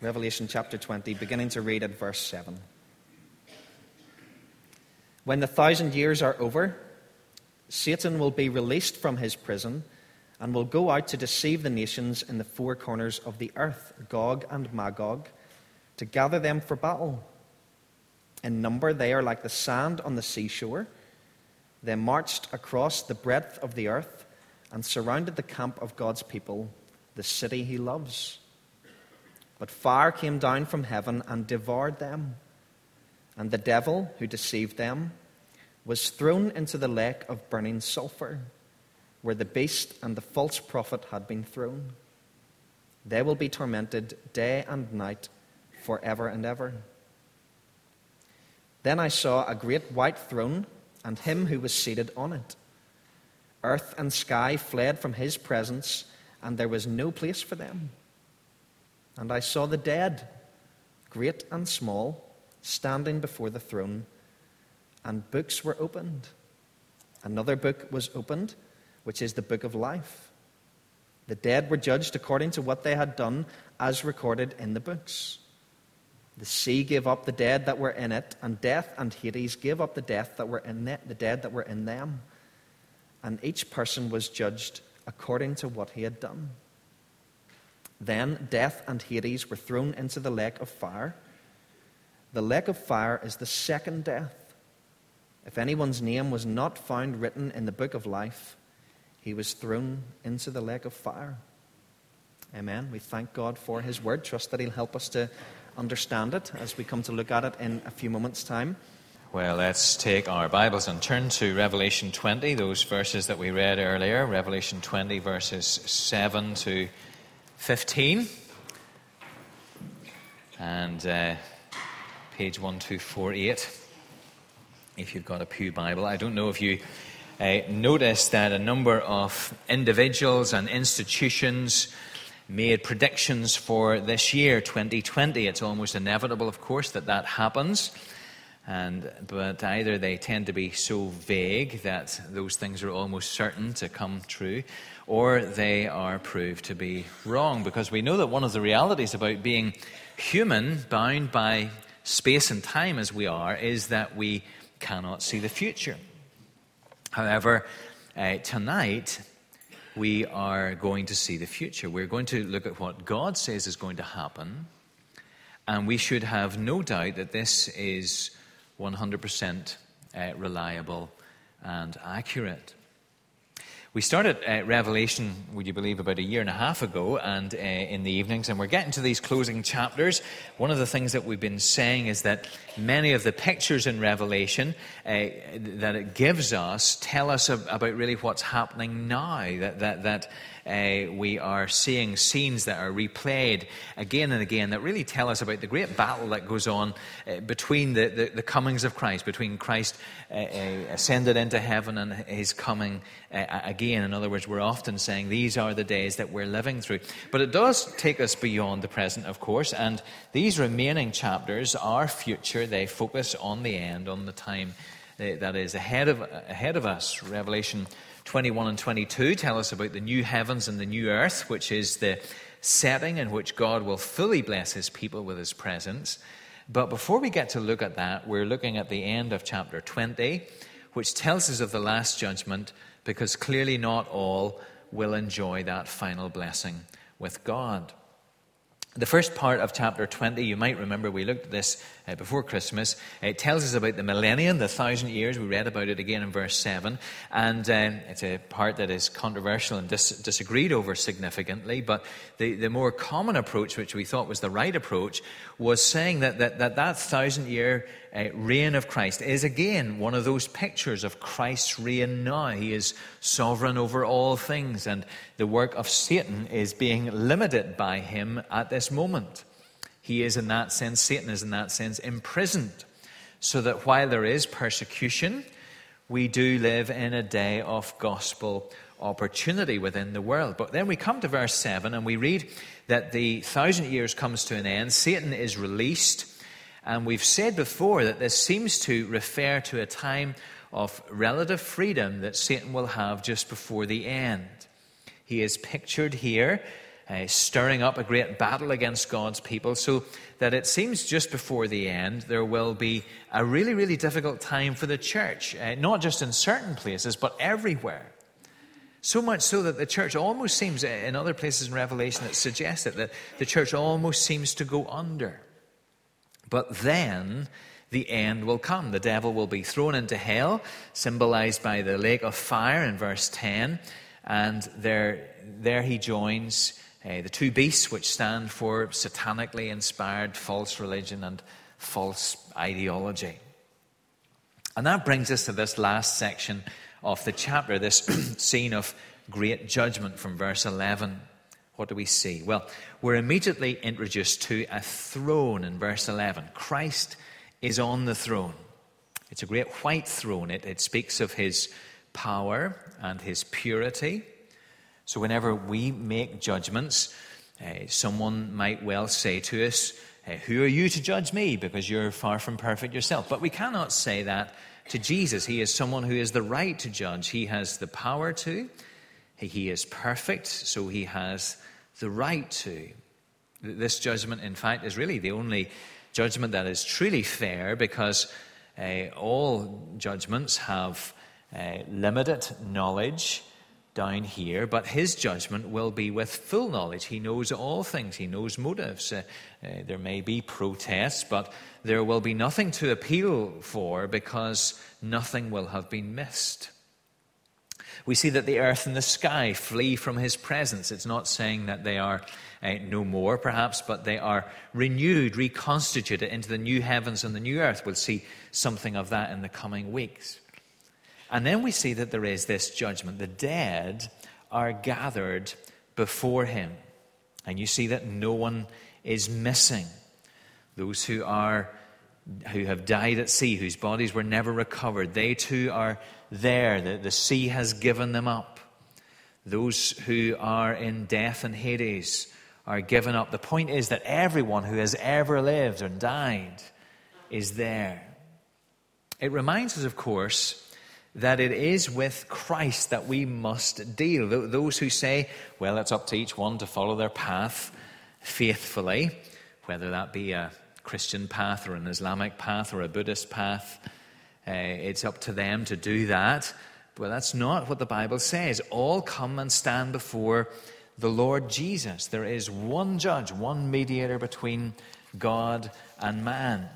Revelation chapter 20, beginning to read at verse 7. When the thousand years are over, Satan will be released from his prison and will go out to deceive the nations in the four corners of the earth, Gog and Magog, to gather them for battle. In number, they are like the sand on the seashore. They marched across the breadth of the earth and surrounded the camp of God's people, the city he loves. But fire came down from heaven and devoured them. And the devil who deceived them was thrown into the lake of burning sulfur, where the beast and the false prophet had been thrown. They will be tormented day and night forever and ever. Then I saw a great white throne and him who was seated on it. Earth and sky fled from his presence, and there was no place for them. And I saw the dead, great and small, standing before the throne, and books were opened. Another book was opened, which is the book of life. The dead were judged according to what they had done, as recorded in the books. The sea gave up the dead that were in it, and death and Hades gave up the death that were in the dead that were in them. And each person was judged according to what he had done. Then death and Hades were thrown into the lake of fire. The lake of fire is the second death. If anyone's name was not found written in the book of life, he was thrown into the lake of fire. Amen. We thank God for his word. Trust that he'll help us to understand it as we come to look at it in a few moments' time. Well, let's take our Bibles and turn to Revelation 20, those verses that we read earlier. Revelation 20, verses 7 to 15. And uh, page 1248, if you've got a Pew Bible. I don't know if you uh, noticed that a number of individuals and institutions made predictions for this year, 2020. It's almost inevitable, of course, that that happens. And, but either they tend to be so vague that those things are almost certain to come true, or they are proved to be wrong. Because we know that one of the realities about being human, bound by space and time as we are, is that we cannot see the future. However, uh, tonight we are going to see the future. We're going to look at what God says is going to happen, and we should have no doubt that this is 100% uh, reliable and accurate. We started uh, Revelation, would you believe, about a year and a half ago, and uh, in the evenings, and we're getting to these closing chapters. One of the things that we've been saying is that many of the pictures in Revelation uh, that it gives us tell us about really what's happening now. That that that uh, we are seeing scenes that are replayed again and again that really tell us about the great battle that goes on uh, between the, the, the, comings of Christ, between Christ uh, uh ascended into heaven and his coming uh, again. In other words, we're often saying these are the days that we're living through. But it does take us beyond the present, of course, and these remaining chapters are future. They focus on the end, on the time uh, that is ahead of, ahead of us. Revelation 21 and 22 tell us about the new heavens and the new earth, which is the setting in which God will fully bless his people with his presence. But before we get to look at that, we're looking at the end of chapter 20, which tells us of the last judgment, because clearly not all will enjoy that final blessing with God. The first part of chapter 20, you might remember we looked at this uh, before Christmas. It tells us about the millennium, the thousand years. We read about it again in verse 7. And um, it's a part that is controversial and dis- disagreed over significantly. But the, the more common approach, which we thought was the right approach, was saying that that, that, that thousand year uh, reign of Christ is again one of those pictures of Christ's reign now. He is sovereign over all things, and the work of Satan is being limited by him at this moment. He is, in that sense, Satan is, in that sense, imprisoned, so that while there is persecution, we do live in a day of gospel opportunity within the world. But then we come to verse 7 and we read that the thousand years comes to an end, Satan is released and we've said before that this seems to refer to a time of relative freedom that Satan will have just before the end. He is pictured here uh, stirring up a great battle against God's people, so that it seems just before the end there will be a really, really difficult time for the church, uh, not just in certain places, but everywhere. So much so that the church almost seems, uh, in other places in Revelation, it suggests that the church almost seems to go under. But then the end will come. The devil will be thrown into hell, symbolized by the lake of fire in verse 10. And there, there he joins uh, the two beasts, which stand for satanically inspired false religion and false ideology. And that brings us to this last section of the chapter, this scene of great judgment from verse 11. What do we see? Well, we're immediately introduced to a throne in verse 11. Christ is on the throne. It's a great white throne. It, it speaks of his power and his purity. So, whenever we make judgments, uh, someone might well say to us, uh, Who are you to judge me? Because you're far from perfect yourself. But we cannot say that to Jesus. He is someone who has the right to judge, he has the power to. He is perfect, so he has the right to. This judgment, in fact, is really the only judgment that is truly fair because uh, all judgments have uh, limited knowledge down here, but his judgment will be with full knowledge. He knows all things, he knows motives. Uh, there may be protests, but there will be nothing to appeal for because nothing will have been missed. We see that the earth and the sky flee from his presence. It's not saying that they are uh, no more, perhaps, but they are renewed, reconstituted into the new heavens and the new earth. We'll see something of that in the coming weeks. And then we see that there is this judgment. The dead are gathered before him. And you see that no one is missing. Those who are who have died at sea, whose bodies were never recovered, they too are there. The, the sea has given them up. Those who are in death and Hades are given up. The point is that everyone who has ever lived and died is there. It reminds us, of course, that it is with Christ that we must deal. Those who say, well, it's up to each one to follow their path faithfully, whether that be a Christian path or an Islamic path or a Buddhist path, uh, it's up to them to do that. But that's not what the Bible says. All come and stand before the Lord Jesus. There is one judge, one mediator between God and man.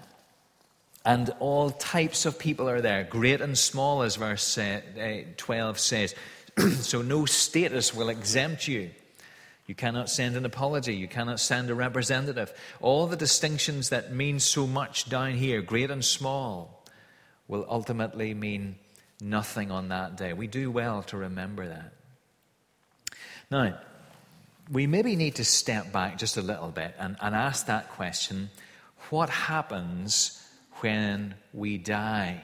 And all types of people are there, great and small, as verse uh, 12 says. so no status will exempt you. You cannot send an apology. You cannot send a representative. All the distinctions that mean so much down here, great and small, will ultimately mean nothing on that day. We do well to remember that. Now, we maybe need to step back just a little bit and, and ask that question what happens when we die?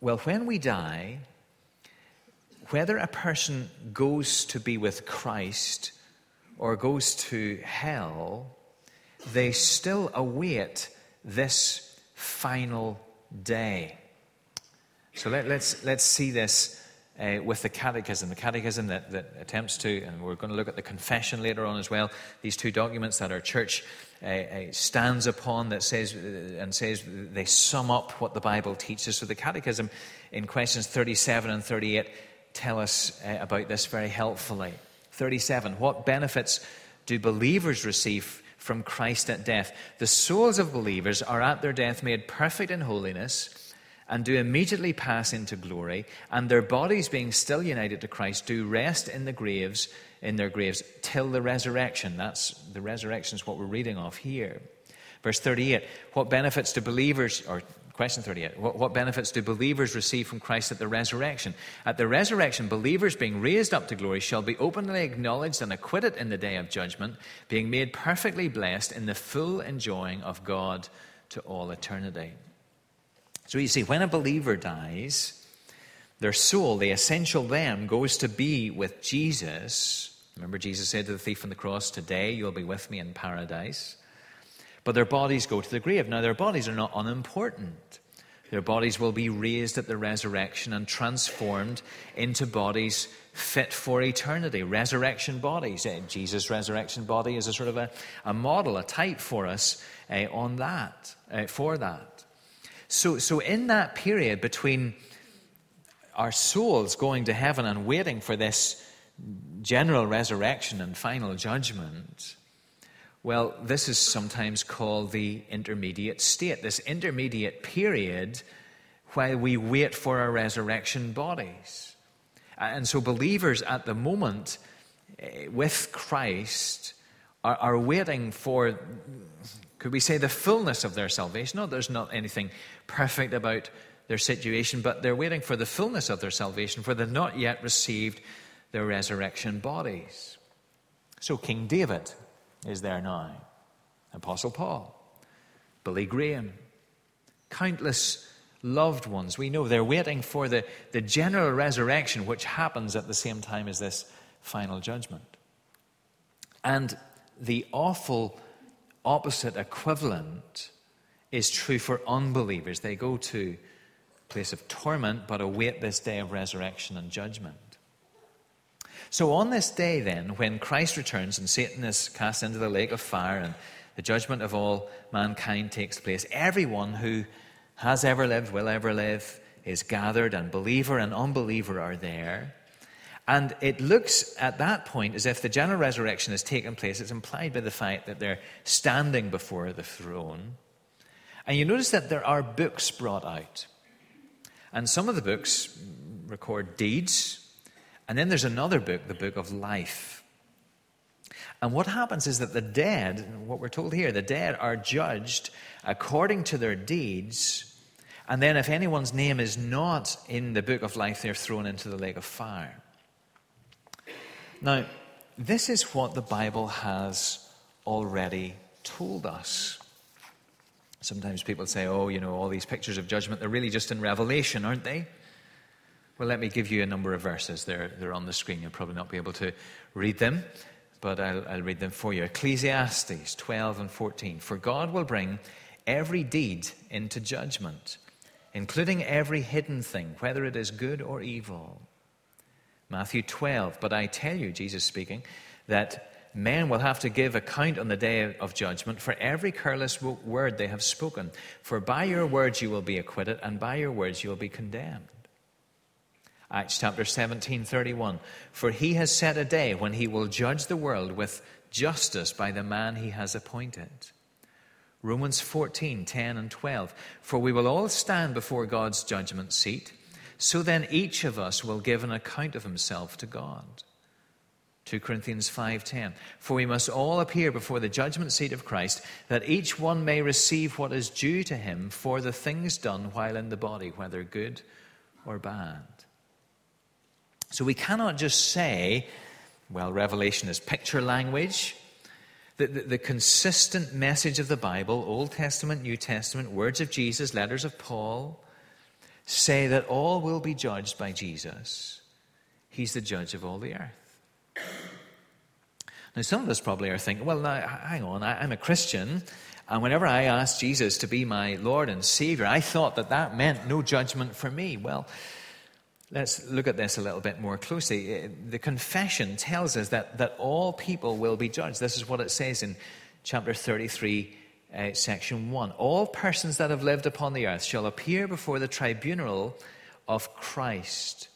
Well, when we die, whether a person goes to be with Christ or goes to hell, they still await this final day. So let, us let's, let's see this uh, with the catechism, the catechism that, that attempts to, and we're going to look at the confession later on as well, these two documents that our church uh, uh, stands upon that says and says they sum up what the Bible teaches. So the catechism in questions 37 and 38 tell us uh, about this very helpfully. 37, what benefits do believers receive from Christ at death? The souls of believers are at their death made perfect in holiness and do immediately pass into glory, and their bodies, being still united to Christ, do rest in the graves, in their graves, till the resurrection. That's the resurrection is what we're reading of here. Verse 38 What benefits do believers, or question 38, what, what benefits do believers receive from Christ at the resurrection? At the resurrection, believers being raised up to glory shall be openly acknowledged and acquitted in the day of judgment, being made perfectly blessed in the full enjoying of God to all eternity. So you see, when a believer dies, their soul, the essential them, goes to be with Jesus. Remember, Jesus said to the thief on the cross, Today you'll be with me in paradise. But their bodies go to the grave. Now, their bodies are not unimportant. Their bodies will be raised at the resurrection and transformed into bodies fit for eternity. Resurrection bodies. Uh, Jesus' resurrection body is a sort of a, a model, a type for us uh, on that, uh, for that. So, so, in that period between our souls going to heaven and waiting for this general resurrection and final judgment, well, this is sometimes called the intermediate state, this intermediate period while we wait for our resurrection bodies. And so, believers at the moment eh, with Christ are, are waiting for, could we say, the fullness of their salvation? No, there's not anything perfect about their situation, but they're waiting for the fullness of their salvation, for they've not yet received their resurrection bodies. So, King David is there now. Apostle Paul, Billy Graham, countless loved ones. We know they're waiting for the, the general resurrection, which happens at the same time as this final judgment. And the awful opposite equivalent is true for unbelievers. They go to place of torment, but await this day of resurrection and judgment. So, on this day, then, when Christ returns and Satan is cast into the lake of fire and the judgment of all mankind takes place, everyone who has ever lived, will ever live, is gathered, and believer and unbeliever are there. And it looks at that point as if the general resurrection has taken place. It's implied by the fact that they're standing before the throne. And you notice that there are books brought out. And some of the books record deeds, and then there's another book, the book of life. And what happens is that the dead, what we're told here, the dead are judged according to their deeds. And then, if anyone's name is not in the book of life, they're thrown into the lake of fire. Now, this is what the Bible has already told us. Sometimes people say, oh, you know, all these pictures of judgment, they're really just in Revelation, aren't they? Well, let me give you a number of verses. They're, they're on the screen. You'll probably not be able to read them, but I'll, I'll read them for you. Ecclesiastes 12 and 14. For God will bring every deed into judgment, including every hidden thing, whether it is good or evil. Matthew 12. But I tell you, Jesus speaking, that men will have to give account on the day of judgment for every careless word they have spoken. For by your words you will be acquitted, and by your words you will be condemned. Acts chapter 17, 31. For he has set a day when he will judge the world with justice by the man he has appointed. Romans 14, 10 and 12. For we will all stand before God's judgment seat. So then each of us will give an account of himself to God. 2 Corinthians 5:10 For we must all appear before the judgment seat of Christ that each one may receive what is due to him for the things done while in the body whether good or bad. So we cannot just say, well, Revelation is picture language. The, the, the, consistent message of the Bible, Old Testament, New Testament, words of Jesus, letters of Paul, say that all will be judged by Jesus. He's the judge of all the earth. Now, some of us probably are thinking, well, now, hang on, I, I'm a Christian, and whenever I asked Jesus to be my Lord and Savior, I thought that that meant no judgment for me. Well, Let's look at this a little bit more closely. Uh, the confession tells us that, that all people will be judged. This is what it says in chapter 33, uh, section 1. All persons that have lived upon the earth shall appear before the tribunal of Christ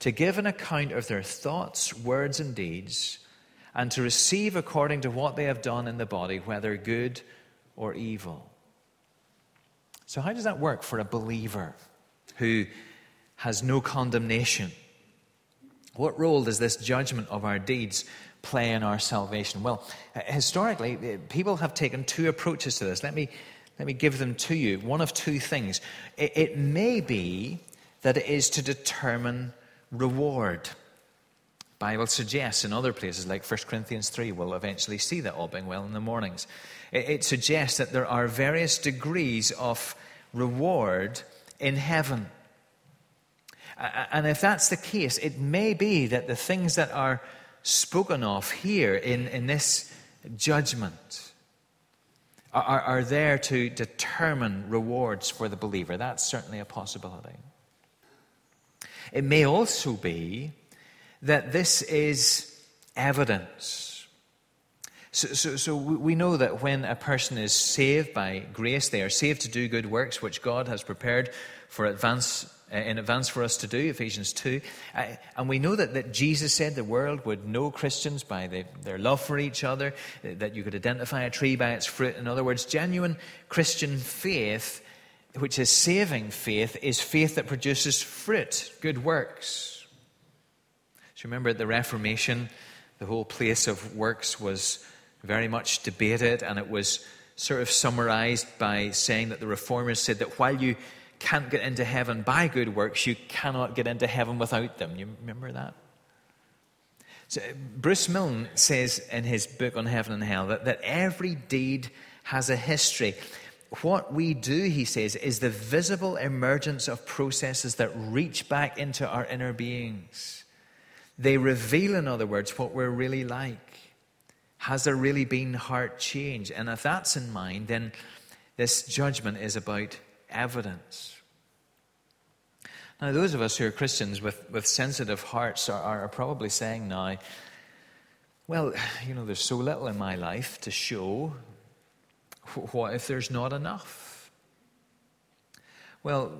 to give an account of their thoughts, words, and deeds, and to receive according to what they have done in the body, whether good or evil. So, how does that work for a believer who has no condemnation. What role does this judgment of our deeds play in our salvation? Well, historically, eh, people have taken two approaches to this. Let me, let me give them to you. One of two things. It, it may be that it is to determine reward. Bible suggests in other places, like 1 Corinthians 3, we'll eventually see that all being well in the mornings. It, it suggests that there are various degrees of reward in heaven. And if that's the case, it may be that the things that are spoken of here in, in this judgment are, are there to determine rewards for the believer. That's certainly a possibility. It may also be that this is evidence. So, so, so, we know that when a person is saved by grace, they are saved to do good works which God has prepared for advance in advance for us to do, Ephesians 2. Uh, and we know that, that Jesus said the world would know Christians by the, their love for each other, uh, that you could identify a tree by its fruit. In other words, genuine Christian faith, which is saving faith, is faith that produces fruit, good works. So remember at the Reformation, the whole place of works was very much debated, and it was sort of summarized by saying that the reformers said that while you can't get into heaven by good works, you cannot get into heaven without them. You remember that? So Bruce Milne says in his book on heaven and hell that, that every deed has a history. What we do, he says, is the visible emergence of processes that reach back into our inner beings. They reveal, in other words, what we're really like. Has there really been heart change? And if that's in mind, then this judgment is about evidence. Now, those of us who are Christians with, with sensitive hearts are, are probably saying now, well, you know, there's so little in my life to show. What if there's not enough? Well,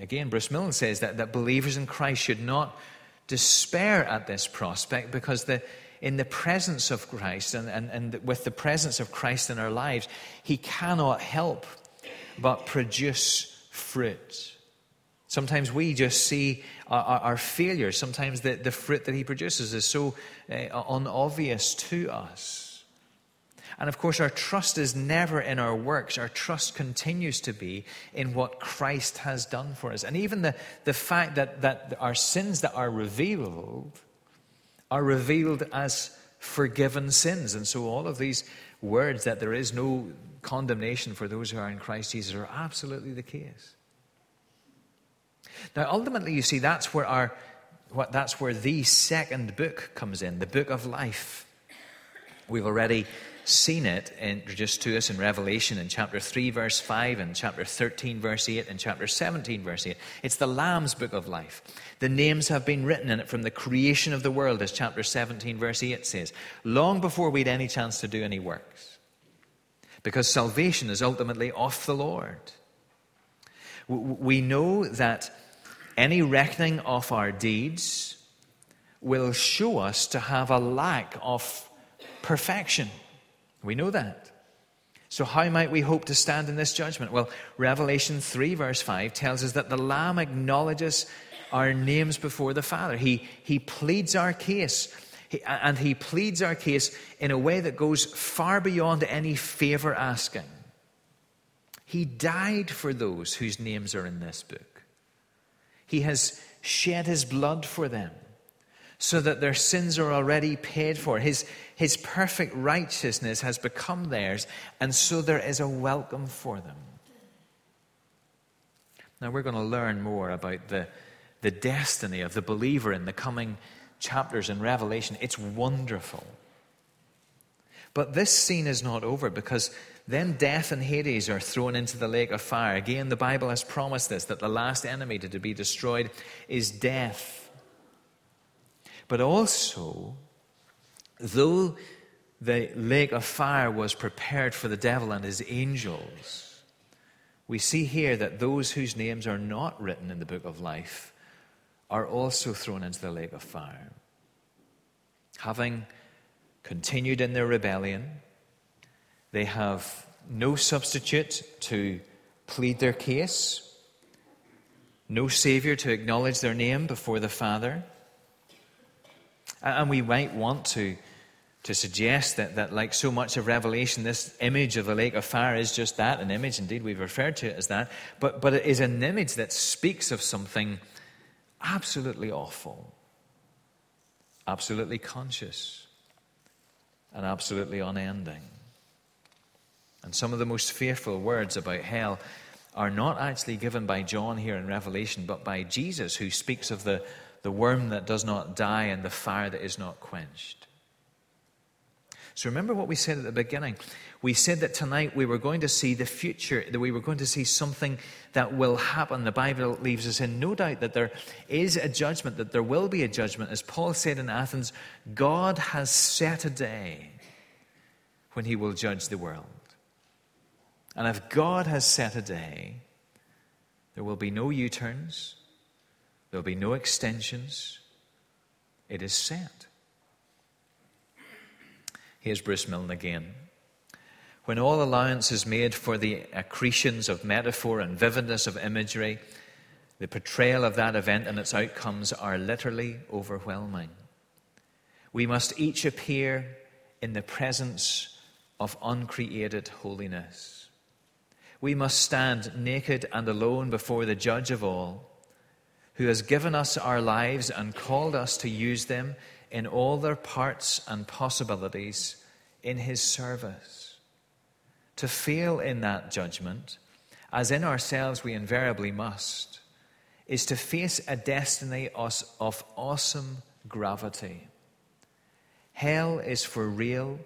again, Bruce Milne says that, that believers in Christ should not despair at this prospect because the, in the presence of Christ and, and, and with the presence of Christ in our lives, he cannot help but produce fruit. Sometimes we just see our, our, failures. Sometimes the, the fruit that he produces is so uh, unobvious to us. And of course, our trust is never in our works. Our trust continues to be in what Christ has done for us. And even the, the fact that, that our sins that are revealed are revealed as forgiven sins. And so all of these words that there is no condemnation for those who are in Christ Jesus are absolutely the case. Now, ultimately, you see, that's where our what, that's where the second book comes in, the book of life. We've already seen it introduced to us in Revelation in chapter 3, verse 5, and chapter 13, verse 8, and chapter 17, verse 8. It's the Lamb's book of life. The names have been written in it from the creation of the world, as chapter 17, verse 8 says, long before we'd any chance to do any works because salvation is ultimately of the Lord. We know that any reckoning of our deeds will show us to have a lack of perfection. We know that. So, how might we hope to stand in this judgment? Well, Revelation 3, verse 5 tells us that the Lamb acknowledges our names before the Father. He, he pleads our case he, and he pleads our case in a way that goes far beyond any favor asking. He died for those whose names are in this book. He has shed his blood for them so that their sins are already paid for. His, his perfect righteousness has become theirs, and so there is a welcome for them. Now, we're going to learn more about the, the destiny of the believer in the coming chapters in Revelation. It's wonderful. But this scene is not over because then death and Hades are thrown into the lake of fire. Again, the Bible has promised this that the last enemy to be destroyed is death. But also, though the lake of fire was prepared for the devil and his angels, we see here that those whose names are not written in the book of life are also thrown into the lake of fire. Having continued in their rebellion, they have no substitute to plead their case, no Savior to acknowledge their name before the Father. And we might want to, to suggest that, that, like so much of Revelation, this image of the lake of fire is just that an image. Indeed, we've referred to it as that. But, but it is an image that speaks of something absolutely awful, absolutely conscious, and absolutely unending. And some of the most fearful words about hell are not actually given by John here in Revelation, but by Jesus, who speaks of the, the worm that does not die and the fire that is not quenched. So remember what we said at the beginning. We said that tonight we were going to see the future, that we were going to see something that will happen. The Bible leaves us in no doubt that there is a judgment, that there will be a judgment. As Paul said in Athens, God has set a day when he will judge the world. And if God has set a day, there will be no U turns, there will be no extensions. It is set. Here's Bruce Milne again. When all allowance is made for the accretions of metaphor and vividness of imagery, the portrayal of that event and its outcomes are literally overwhelming. We must each appear in the presence of uncreated holiness. We must stand naked and alone before the judge of all, who has given us our lives and called us to use them in all their parts and possibilities in His service. To fail in that judgment, as in ourselves we invariably must, is to face a destiny of awesome gravity. Hell is for real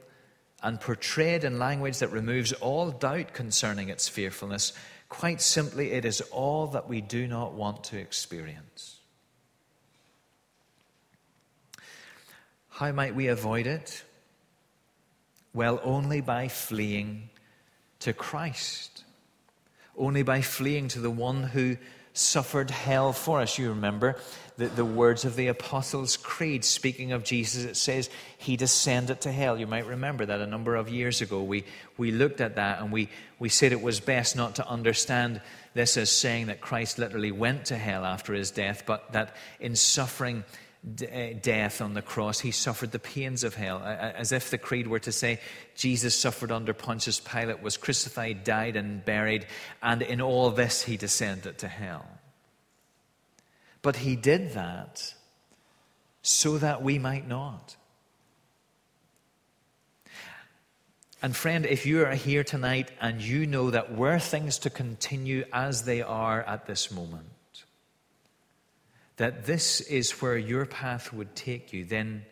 and portrayed in language that removes all doubt concerning its fearfulness. Quite simply, it is all that we do not want to experience. How might we avoid it? Well, only by fleeing to Christ, only by fleeing to the one who suffered hell for us. You remember the, the words of the Apostles' Creed, speaking of Jesus, it says he descended to hell. You might remember that a number of years ago we, we looked at that and we, we said it was best not to understand this as saying that Christ literally went to hell after his death, but that in suffering, uh, death on the cross, he suffered the pains of hell, as if the creed were to say Jesus suffered under Pontius Pilate, was crucified, died, and buried, and in all this he descended to hell. But he did that so that we might not. And friend, if you are here tonight and you know that were things to continue as they are at this moment, that this is where your path would take you, then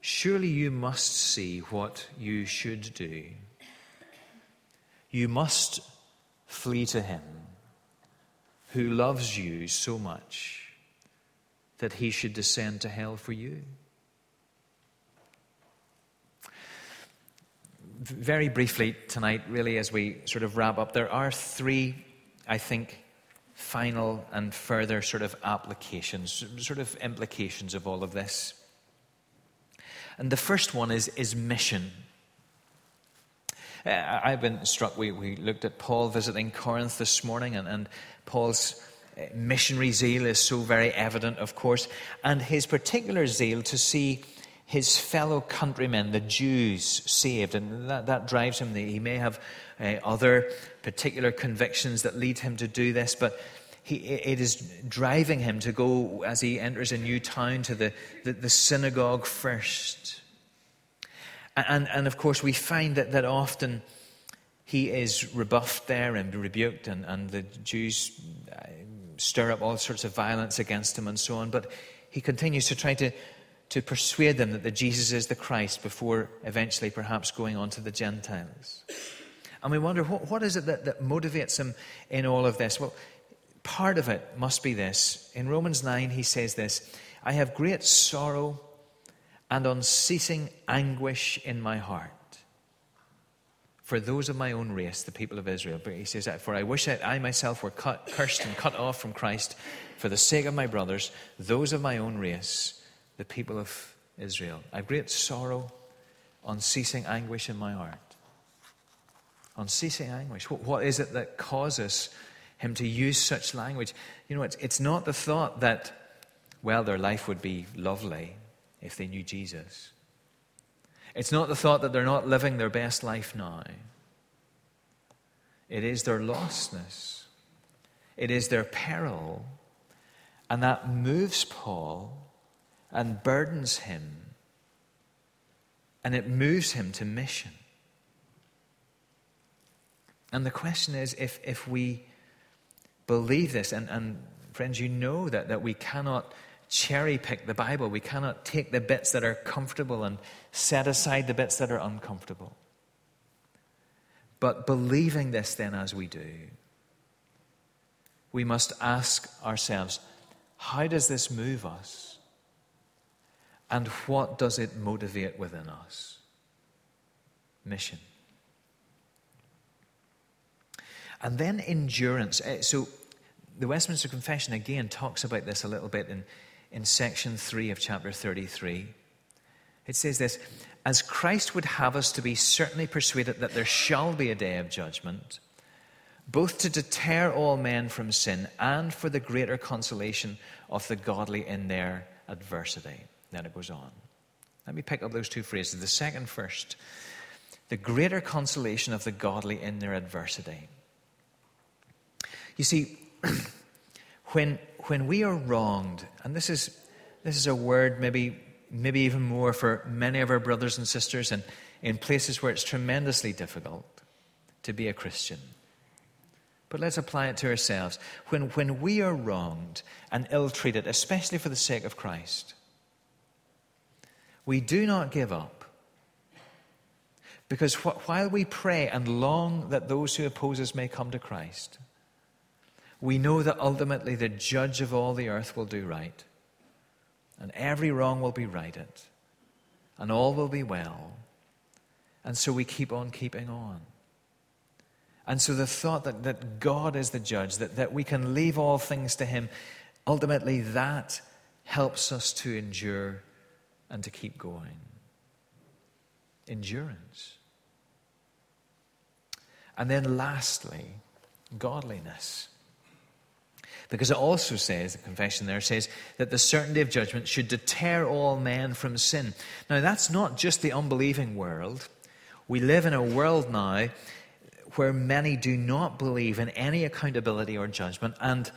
surely you must see what you should do. You must flee to Him who loves you so much that He should descend to hell for you. Very briefly tonight, really, as we sort of wrap up, there are three, I think, final and further sort of applications, sort of implications of all of this. And the first one is, is mission. Uh, I've been struck, we, we looked at Paul visiting Corinth this morning, and, and Paul's missionary zeal is so very evident, of course, and his particular zeal to see his fellow countrymen, the Jews, saved. And that, that drives him. He may have uh, other particular convictions that lead him to do this, but he, it is driving him to go, as he enters a new town, to the, the, the synagogue first. And, and, of course, we find that, that often he is rebuffed there and rebuked, and, and the Jews uh, stir up all sorts of violence against him and so on. But he continues to try to, to persuade them that the Jesus is the Christ before eventually perhaps going on to the Gentiles. And we wonder, what, what is it that, that motivates him in all of this? Well, part of it must be this. In Romans 9, he says this I have great sorrow and unceasing anguish in my heart for those of my own race, the people of Israel. But he says, For I wish that I myself were cut, cursed and cut off from Christ for the sake of my brothers, those of my own race, the people of Israel. I have great sorrow, unceasing anguish in my heart unceasing anguish. What, what is it that causes him to use such language? You know, it's, it's not the thought that, well, their life would be lovely if they knew Jesus. It's not the thought that they're not living their best life now. It is their lostness, it is their peril. And that moves Paul and burdens him. And it moves him to mission. And the question is if, if we believe this, and, and friends, you know that, that we cannot cherry pick the Bible. We cannot take the bits that are comfortable and set aside the bits that are uncomfortable. But believing this, then, as we do, we must ask ourselves how does this move us? And what does it motivate within us? Mission. And then endurance. Eh, so the Westminster Confession again talks about this a little bit in, in section 3 of chapter 33. It says this As Christ would have us to be certainly persuaded that there shall be a day of judgment, both to deter all men from sin and for the greater consolation of the godly in their adversity. Then it goes on. Let me pick up those two phrases. The second first the greater consolation of the godly in their adversity. You see, when, when we are wronged, and this is, this is a word maybe, maybe even more for many of our brothers and sisters and in places where it's tremendously difficult to be a Christian. But let's apply it to ourselves. When, when we are wronged and ill treated, especially for the sake of Christ, we do not give up. Because wh- while we pray and long that those who oppose us may come to Christ, we know that ultimately the judge of all the earth will do right, and every wrong will be righted, and all will be well. And so we keep on keeping on. And so the thought that, that God is the judge, that, that we can leave all things to Him, ultimately that helps us to endure and to keep going. Endurance. And then lastly, godliness. Because it also says, the confession there says, that the certainty of judgment should deter all men from sin. Now, that's not just the unbelieving world. We live in a world now where many do not believe in any accountability or judgment, and,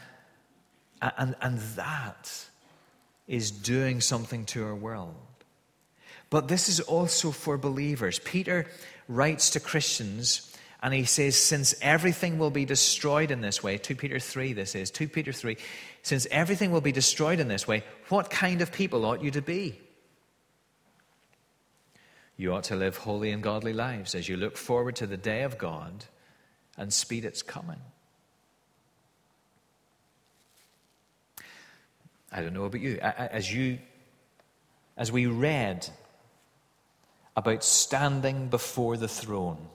and, and that is doing something to our world. But this is also for believers. Peter writes to Christians and he says, Since everything will be destroyed in this way, 2 Peter 3, this is, 2 Peter 3, since everything will be destroyed in this way, what kind of people ought you to be? You ought to live holy and godly lives as you look forward to the day of God and speed its coming. I don't know about you. As you, as we read about standing before the throne,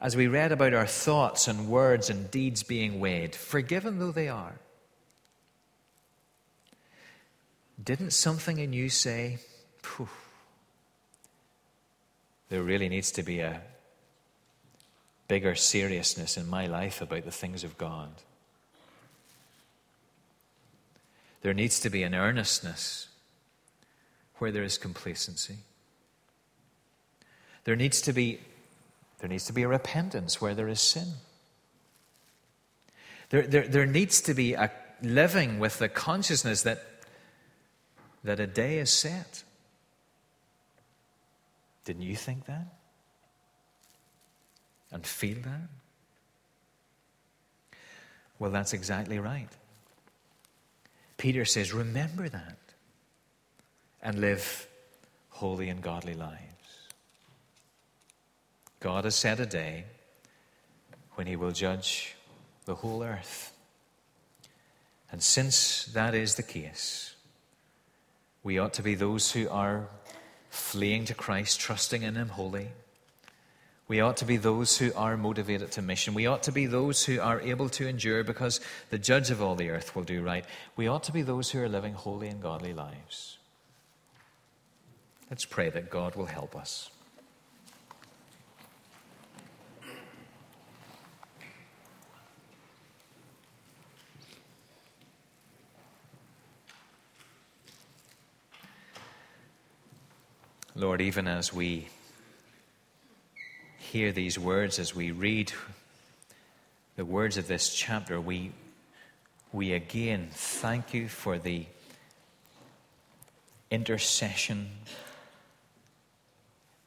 as we read about our thoughts and words and deeds being weighed, forgiven though they are, didn't something in you say, there really needs to be a bigger seriousness in my life about the things of God? There needs to be an earnestness where there is complacency. There needs to be there needs to be a repentance where there is sin. There, there, there needs to be a living with the consciousness that, that a day is set. Didn't you think that? And feel that? Well, that's exactly right. Peter says, Remember that and live holy and godly lives. God has set a day when He will judge the whole earth. And since that is the case, we ought to be those who are fleeing to Christ, trusting in Him wholly. We ought to be those who are motivated to mission. We ought to be those who are able to endure because the judge of all the earth will do right. We ought to be those who are living holy and godly lives. Let's pray that God will help us. Lord, even as we hear these words, as we read the words of this chapter, we, we again thank you for the intercession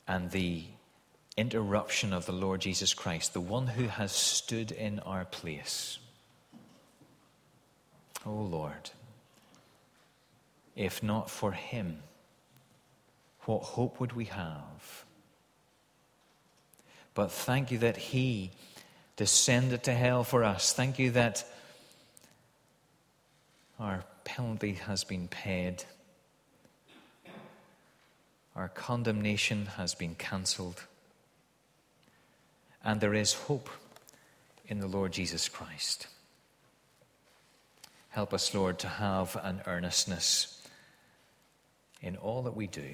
and the interruption of the Lord Jesus Christ, the one who has stood in our place. Oh Lord, if not for him, what hope would we have? But thank you that he descended to hell for us. Thank you that our penalty has been paid. Our condemnation has been cancelled. And there is hope in the Lord Jesus Christ. Help us, Lord, to have an earnestness in all that we do.